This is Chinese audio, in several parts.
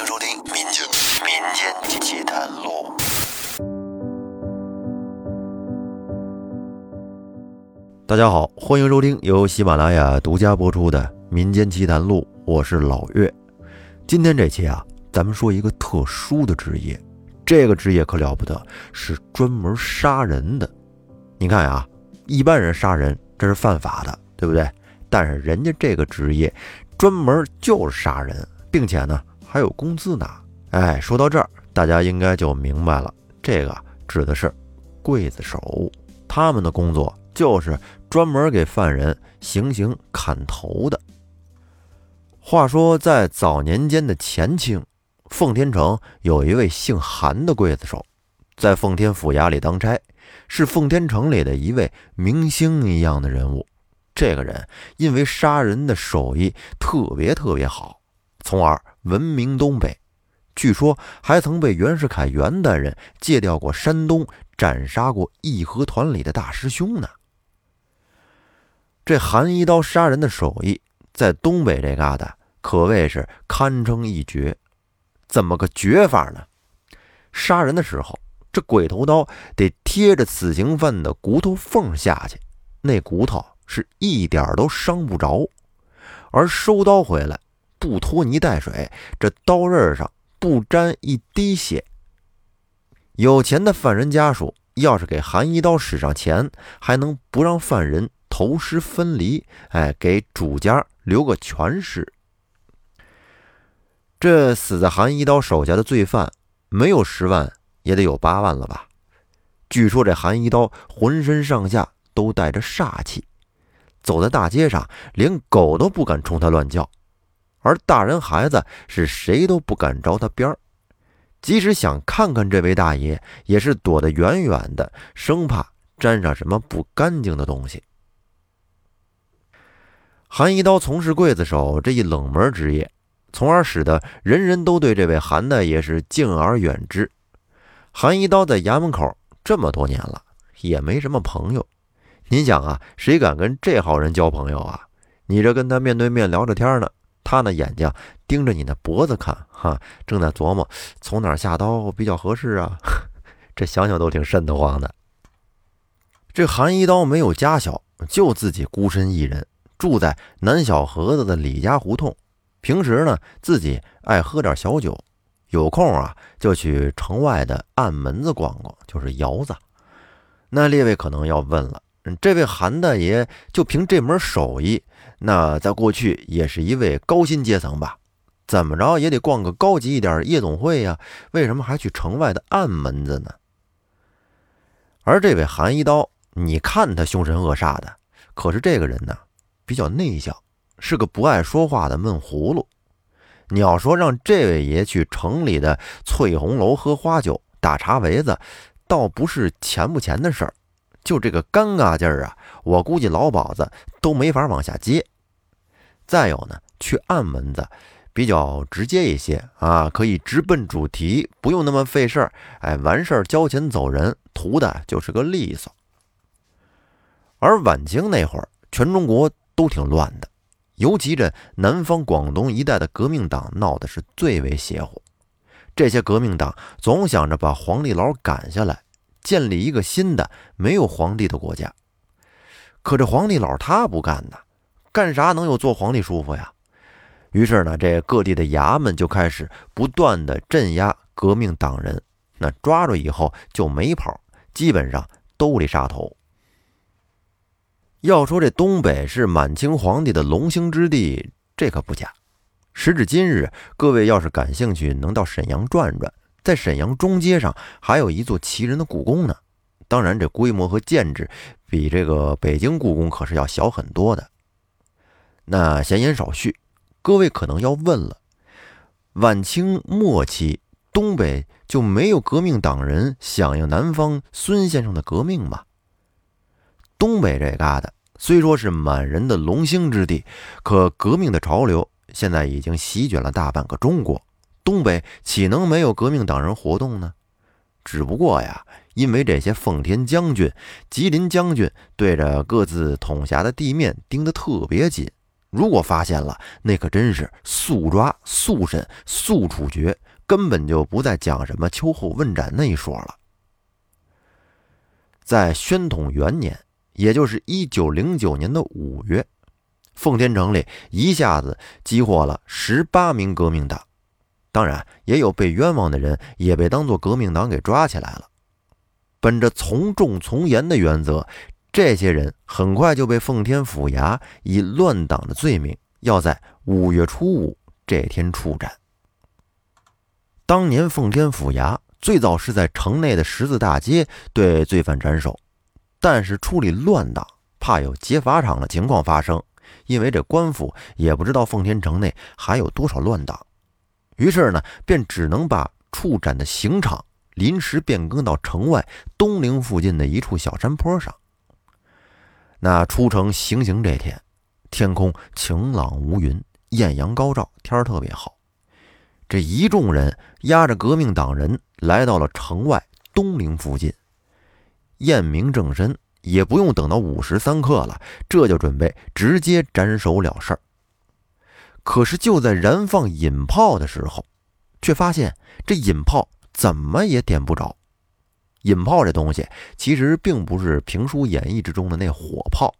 迎收听《民间民间奇谈录》。大家好，欢迎收听由喜马拉雅独家播出的《民间奇谈录》，我是老岳。今天这期啊，咱们说一个特殊的职业，这个职业可了不得，是专门杀人的。你看啊，一般人杀人这是犯法的，对不对？但是人家这个职业专门就是杀人，并且呢还有工资拿。哎，说到这儿，大家应该就明白了，这个指的是刽子手，他们的工作就是专门给犯人行刑砍头的。话说，在早年间的前清，奉天城有一位姓韩的刽子手，在奉天府衙里当差，是奉天城里的一位明星一样的人物。这个人因为杀人的手艺特别特别好，从而闻名东北。据说还曾被袁世凯袁大人借调过山东，斩杀过义和团里的大师兄呢。这韩一刀杀人的手艺，在东北这旮瘩可谓是堪称一绝。怎么个绝法呢？杀人的时候，这鬼头刀得贴着死刑犯的骨头缝下去，那骨头。是一点都伤不着，而收刀回来不拖泥带水，这刀刃上不沾一滴血。有钱的犯人家属要是给韩一刀使上钱，还能不让犯人头尸分离，哎，给主家留个全尸。这死在韩一刀手下的罪犯，没有十万也得有八万了吧？据说这韩一刀浑身上下都带着煞气。走在大街上，连狗都不敢冲他乱叫，而大人孩子是谁都不敢着他边儿。即使想看看这位大爷，也是躲得远远的，生怕沾上什么不干净的东西。韩一刀从事刽子手这一冷门职业，从而使得人人都对这位韩大爷是敬而远之。韩一刀在衙门口这么多年了，也没什么朋友。您想啊，谁敢跟这号人交朋友啊？你这跟他面对面聊着天呢，他那眼睛盯着你的脖子看，哈，正在琢磨从哪儿下刀比较合适啊。这想想都挺瘆得慌的。这韩一刀没有家小，就自己孤身一人住在南小河子的李家胡同。平时呢，自己爱喝点小酒，有空啊就去城外的暗门子逛逛，就是窑子。那列位可能要问了。这位韩大爷就凭这门手艺，那在过去也是一位高薪阶层吧？怎么着也得逛个高级一点夜总会呀？为什么还去城外的暗门子呢？而这位韩一刀，你看他凶神恶煞的，可是这个人呢，比较内向，是个不爱说话的闷葫芦。你要说让这位爷去城里的翠红楼喝花酒、打茶围子，倒不是钱不钱的事儿。就这个尴尬劲儿啊，我估计老鸨子都没法往下接。再有呢，去暗门子比较直接一些啊，可以直奔主题，不用那么费事儿。哎，完事儿交钱走人，图的就是个利索。而晚清那会儿，全中国都挺乱的，尤其这南方广东一带的革命党闹的是最为邪乎。这些革命党总想着把黄帝牢赶下来。建立一个新的没有皇帝的国家，可这皇帝老他不干呐，干啥能有做皇帝舒服呀？于是呢，这各地的衙门就开始不断的镇压革命党人，那抓住以后就没跑，基本上兜里杀头。要说这东北是满清皇帝的龙兴之地，这可不假。时至今日，各位要是感兴趣，能到沈阳转转。在沈阳中街上还有一座奇人的故宫呢，当然这规模和建制比这个北京故宫可是要小很多的。那闲言少叙，各位可能要问了：晚清末期东北就没有革命党人响应南方孙先生的革命吗？东北这旮瘩虽说是满人的龙兴之地，可革命的潮流现在已经席卷了大半个中国。东北岂能没有革命党人活动呢？只不过呀，因为这些奉天将军、吉林将军对着各自统辖的地面盯得特别紧，如果发现了，那可真是速抓速审速处决，根本就不再讲什么秋后问斩那一说了。在宣统元年，也就是一九零九年的五月，奉天城里一下子激活了十八名革命党，当然也有被冤枉的人也被当作革命党给抓起来了。本着从重从严的原则。这些人很快就被奉天府衙以乱党的罪名，要在五月初五这天处斩。当年奉天府衙最早是在城内的十字大街对罪犯斩首，但是处理乱党怕有劫法场的情况发生，因为这官府也不知道奉天城内还有多少乱党，于是呢，便只能把处斩的刑场临时变更到城外东陵附近的一处小山坡上。那出城行刑这天，天空晴朗无云，艳阳高照，天儿特别好。这一众人押着革命党人来到了城外东陵附近，验明正身，也不用等到午时三刻了，这就准备直接斩首了事儿。可是就在燃放引炮的时候，却发现这引炮怎么也点不着。引炮这东西其实并不是评书演绎之中的那火炮，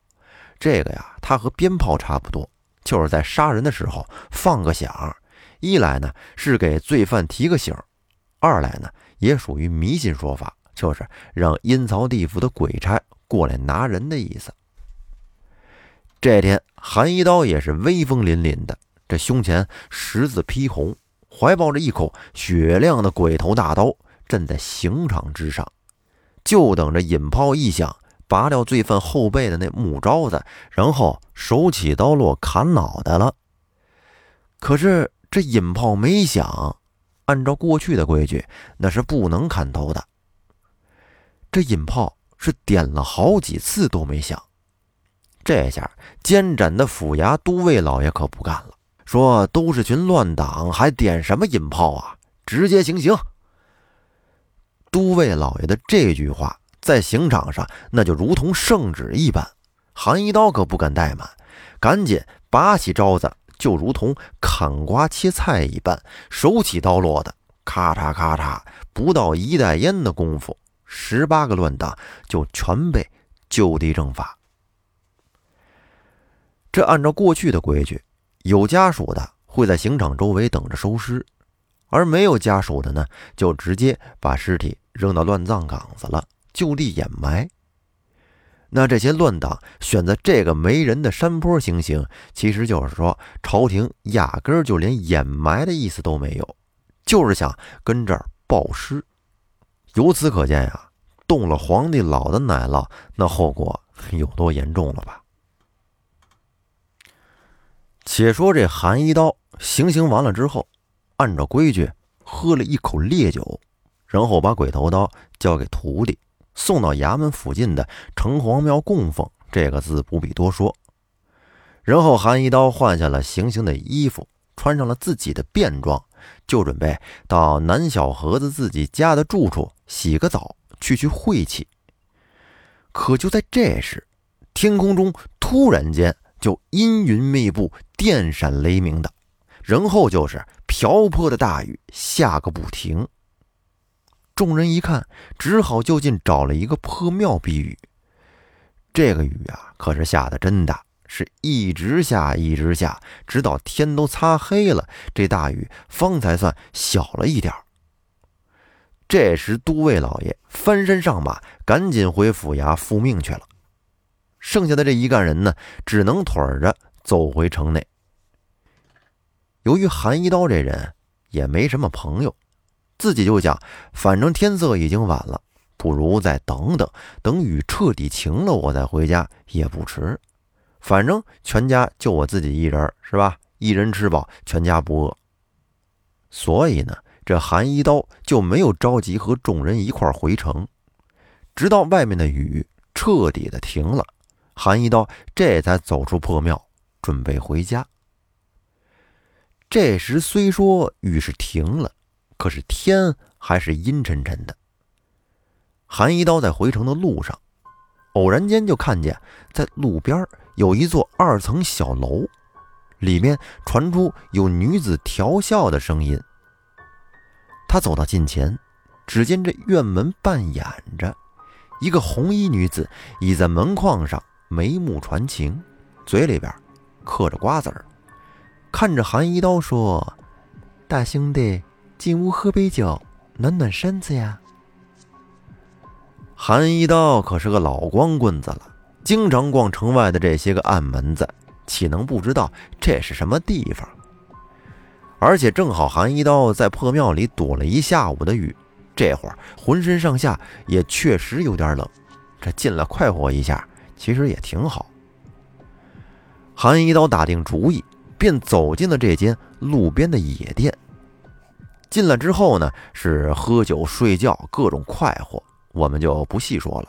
这个呀，它和鞭炮差不多，就是在杀人的时候放个响。一来呢是给罪犯提个醒，二来呢也属于迷信说法，就是让阴曹地府的鬼差过来拿人的意思。这天，韩一刀也是威风凛凛的，这胸前十字披红，怀抱着一口雪亮的鬼头大刀。站在刑场之上，就等着引炮一响，拔掉罪犯后背的那木招子，然后手起刀落砍脑袋了。可是这引炮没响，按照过去的规矩，那是不能砍头的。这引炮是点了好几次都没响，这下监斩的府衙都尉老爷可不干了，说：“都是群乱党，还点什么引炮啊？直接行刑！”都尉老爷的这句话在刑场上那就如同圣旨一般，韩一刀可不敢怠慢，赶紧拔起招子，就如同砍瓜切菜一般，手起刀落的，咔嚓咔嚓，不到一袋烟的功夫，十八个乱党就全被就地正法。这按照过去的规矩，有家属的会在刑场周围等着收尸。而没有家属的呢，就直接把尸体扔到乱葬岗子了，就地掩埋。那这些乱党选择这个没人的山坡行刑，其实就是说，朝廷压根儿就连掩埋的意思都没有，就是想跟这儿暴尸。由此可见呀，动了皇帝老的奶酪，那后果 有多严重了吧？且说这韩一刀行刑完了之后。按照规矩，喝了一口烈酒，然后把鬼头刀交给徒弟，送到衙门附近的城隍庙供奉。这个字不必多说。然后韩一刀换下了行刑的衣服，穿上了自己的便装，就准备到南小盒子自己家的住处洗个澡，去去晦气。可就在这时，天空中突然间就阴云密布，电闪雷鸣的。然后就是瓢泼的大雨下个不停。众人一看，只好就近找了一个破庙避雨。这个雨啊，可是下的真大，是一直下，一直下，直到天都擦黑了，这大雨方才算小了一点这时，都尉老爷翻身上马，赶紧回府衙复命去了。剩下的这一干人呢，只能腿着走回城内。由于韩一刀这人也没什么朋友，自己就想，反正天色已经晚了，不如再等等，等雨彻底晴了，我再回家也不迟。反正全家就我自己一人，是吧？一人吃饱，全家不饿。所以呢，这韩一刀就没有着急和众人一块回城，直到外面的雨彻底的停了，韩一刀这才走出破庙，准备回家。这时虽说雨是停了，可是天还是阴沉沉的。韩一刀在回城的路上，偶然间就看见在路边有一座二层小楼，里面传出有女子调笑的声音。他走到近前，只见这院门半掩着，一个红衣女子倚在门框上，眉目传情，嘴里边嗑着瓜子儿，看着韩一刀说：“大兄弟，进屋喝杯酒，暖暖身子呀。”韩一刀可是个老光棍子了，经常逛城外的这些个暗门子。岂能不知道这是什么地方？而且正好韩一刀在破庙里躲了一下午的雨，这会儿浑身上下也确实有点冷，这进来快活一下，其实也挺好。韩一刀打定主意，便走进了这间路边的野店。进来之后呢，是喝酒睡觉，各种快活，我们就不细说了，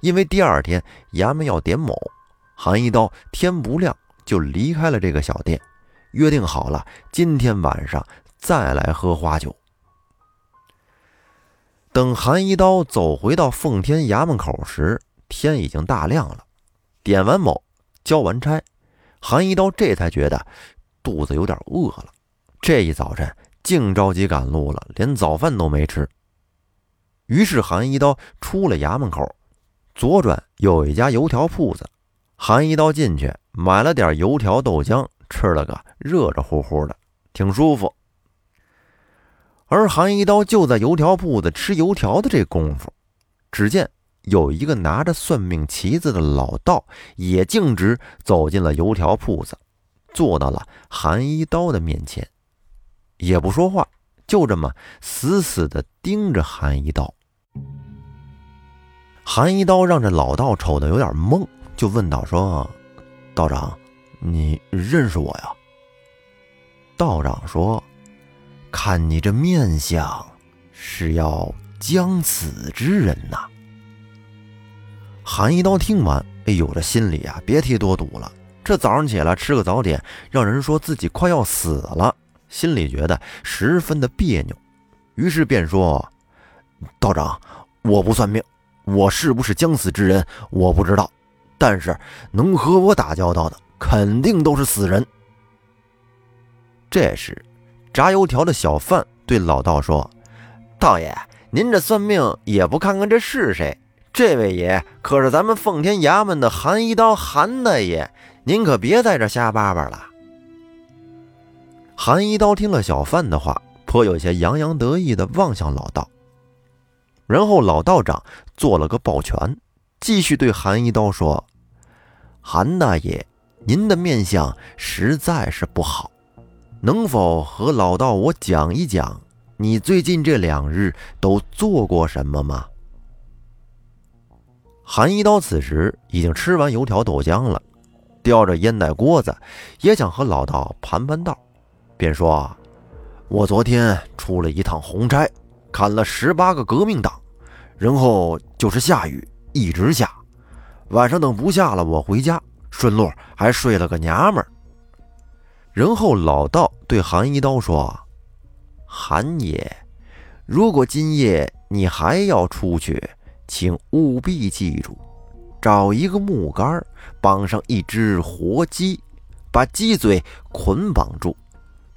因为第二天衙门要点卯。韩一刀天不亮就离开了这个小店，约定好了今天晚上再来喝花酒。等韩一刀走回到奉天衙门口时，天已经大亮了。点完卯，交完差，韩一刀这才觉得肚子有点饿了。这一早晨净着急赶路了，连早饭都没吃。于是韩一刀出了衙门口，左转有一家油条铺子。韩一刀进去买了点油条豆浆，吃了个热热乎乎的，挺舒服。而韩一刀就在油条铺子吃油条的这功夫，只见有一个拿着算命旗子的老道也径直走进了油条铺子，坐到了韩一刀的面前，也不说话，就这么死死地盯着韩一刀。韩一刀让这老道瞅得有点懵。就问道：“说，道长，你认识我呀？”道长说：“看你这面相，是要将死之人呐。”韩一刀听完，哎呦，这心里啊，别提多堵了。这早上起来吃个早点，让人说自己快要死了，心里觉得十分的别扭，于是便说：“道长，我不算命，我是不是将死之人，我不知道。”但是能和我打交道的，肯定都是死人。这时，炸油条的小贩对老道说：“道爷，您这算命也不看看这是谁？这位爷可是咱们奉天衙门的韩一刀韩大爷，您可别在这瞎叭叭了。”韩一刀听了小贩的话，颇有些洋洋得意的望向老道，然后老道长做了个抱拳，继续对韩一刀说。韩大爷，您的面相实在是不好，能否和老道我讲一讲，你最近这两日都做过什么吗？韩一刀此时已经吃完油条豆浆了，叼着烟袋锅子，也想和老道盘盘道，便说：“我昨天出了一趟红差，砍了十八个革命党，然后就是下雨，一直下。”晚上等不下了，我回家，顺路还睡了个娘们儿。然后老道对韩一刀说：“韩爷，如果今夜你还要出去，请务必记住，找一个木杆，绑上一只活鸡，把鸡嘴捆绑住，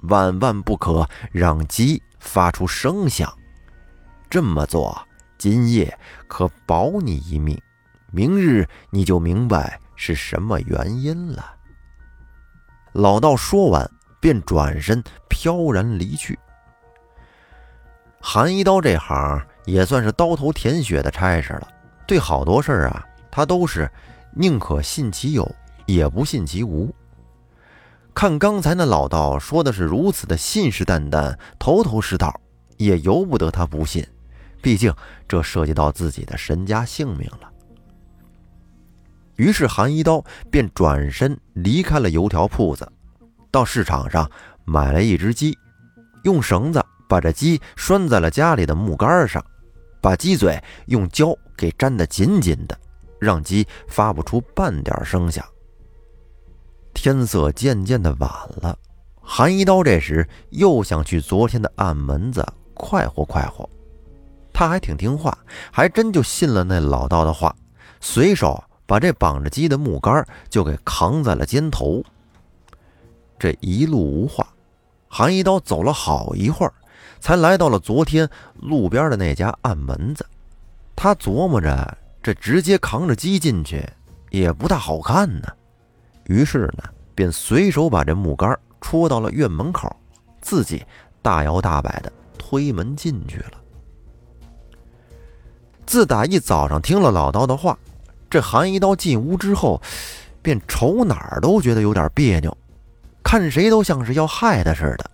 万万不可让鸡发出声响。这么做，今夜可保你一命。”明日你就明白是什么原因了。老道说完，便转身飘然离去。韩一刀这行也算是刀头舔血的差事了，对好多事儿啊，他都是宁可信其有，也不信其无。看刚才那老道说的是如此的信誓旦旦、头头是道，也由不得他不信，毕竟这涉及到自己的身家性命了。于是韩一刀便转身离开了油条铺子，到市场上买了一只鸡，用绳子把这鸡拴在了家里的木杆上，把鸡嘴用胶给粘得紧紧的，让鸡发不出半点声响。天色渐渐的晚了，韩一刀这时又想去昨天的暗门子快活快活，他还挺听话，还真就信了那老道的话，随手。把这绑着鸡的木杆就给扛在了肩头。这一路无话。韩一刀走了好一会儿，才来到了昨天路边的那家暗门子。他琢磨着，这直接扛着鸡进去也不大好看呢。于是呢，便随手把这木杆戳到了院门口，自己大摇大摆的推门进去了。自打一早上听了老道的话，这韩一刀进屋之后，便瞅哪儿都觉得有点别扭，看谁都像是要害他似的。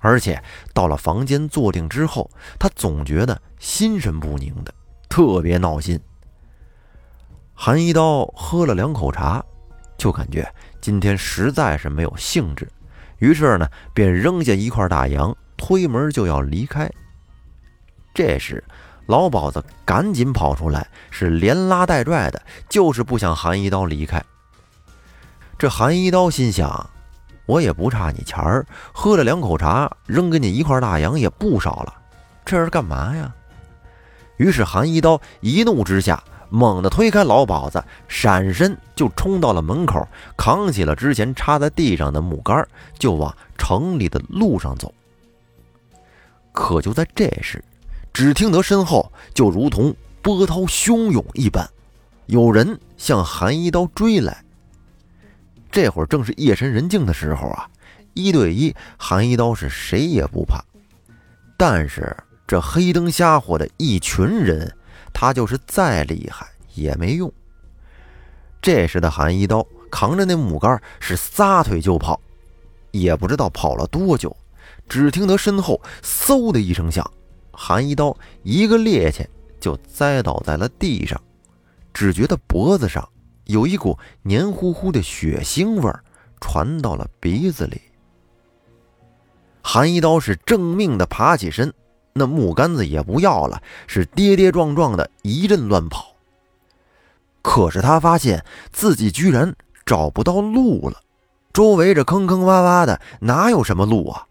而且到了房间坐定之后，他总觉得心神不宁的，特别闹心。韩一刀喝了两口茶，就感觉今天实在是没有兴致，于是呢，便扔下一块大洋，推门就要离开。这时，老鸨子赶紧跑出来，是连拉带拽的，就是不想韩一刀离开。这韩一刀心想。我也不差你钱儿，喝了两口茶，扔给你一块大洋也不少了，这是干嘛呀？于是韩一刀一怒之下，猛地推开老鸨子，闪身就冲到了门口，扛起了之前插在地上的木杆，就往城里的路上走。可就在这时，只听得身后就如同波涛汹涌一般，有人向韩一刀追来。这会儿正是夜深人静的时候啊，一对一，韩一刀是谁也不怕。但是这黑灯瞎火的一群人，他就是再厉害也没用。这时的韩一刀扛着那木杆是撒腿就跑，也不知道跑了多久，只听得身后嗖的一声响，韩一刀一个趔趄就栽倒在了地上，只觉得脖子上。有一股黏糊糊的血腥味儿传到了鼻子里。韩一刀是正命的爬起身，那木杆子也不要了，是跌跌撞撞的一阵乱跑。可是他发现自己居然找不到路了，周围这坑坑洼洼的，哪有什么路啊？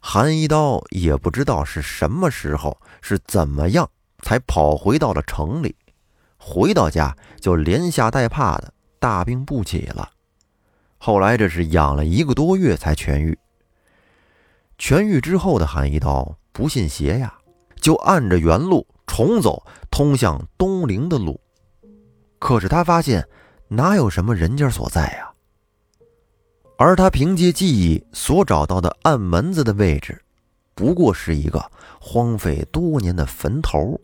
韩一刀也不知道是什么时候，是怎么样才跑回到了城里。回到家就连吓带怕的，大病不起了。后来这是养了一个多月才痊愈。痊愈之后的韩一刀不信邪呀，就按着原路重走通向东陵的路。可是他发现哪有什么人家所在呀？而他凭借记忆所找到的暗门子的位置，不过是一个荒废多年的坟头，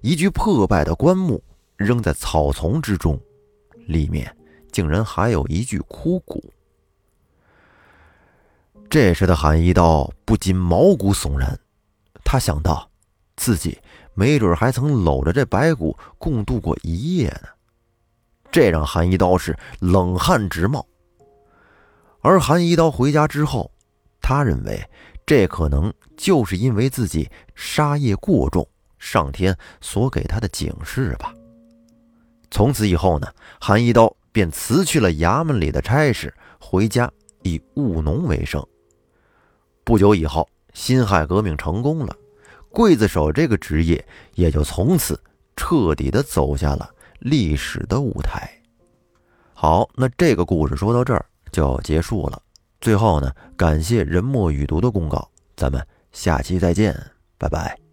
一具破败的棺木。扔在草丛之中，里面竟然还有一具枯骨。这时的韩一刀不禁毛骨悚然，他想到自己没准还曾搂着这白骨共度过一夜呢，这让韩一刀是冷汗直冒。而韩一刀回家之后，他认为这可能就是因为自己杀业过重，上天所给他的警示吧。从此以后呢，韩一刀便辞去了衙门里的差事，回家以务农为生。不久以后，辛亥革命成功了，刽子手这个职业也就从此彻底的走下了历史的舞台。好，那这个故事说到这儿就结束了。最后呢，感谢人墨雨读的公告，咱们下期再见，拜拜。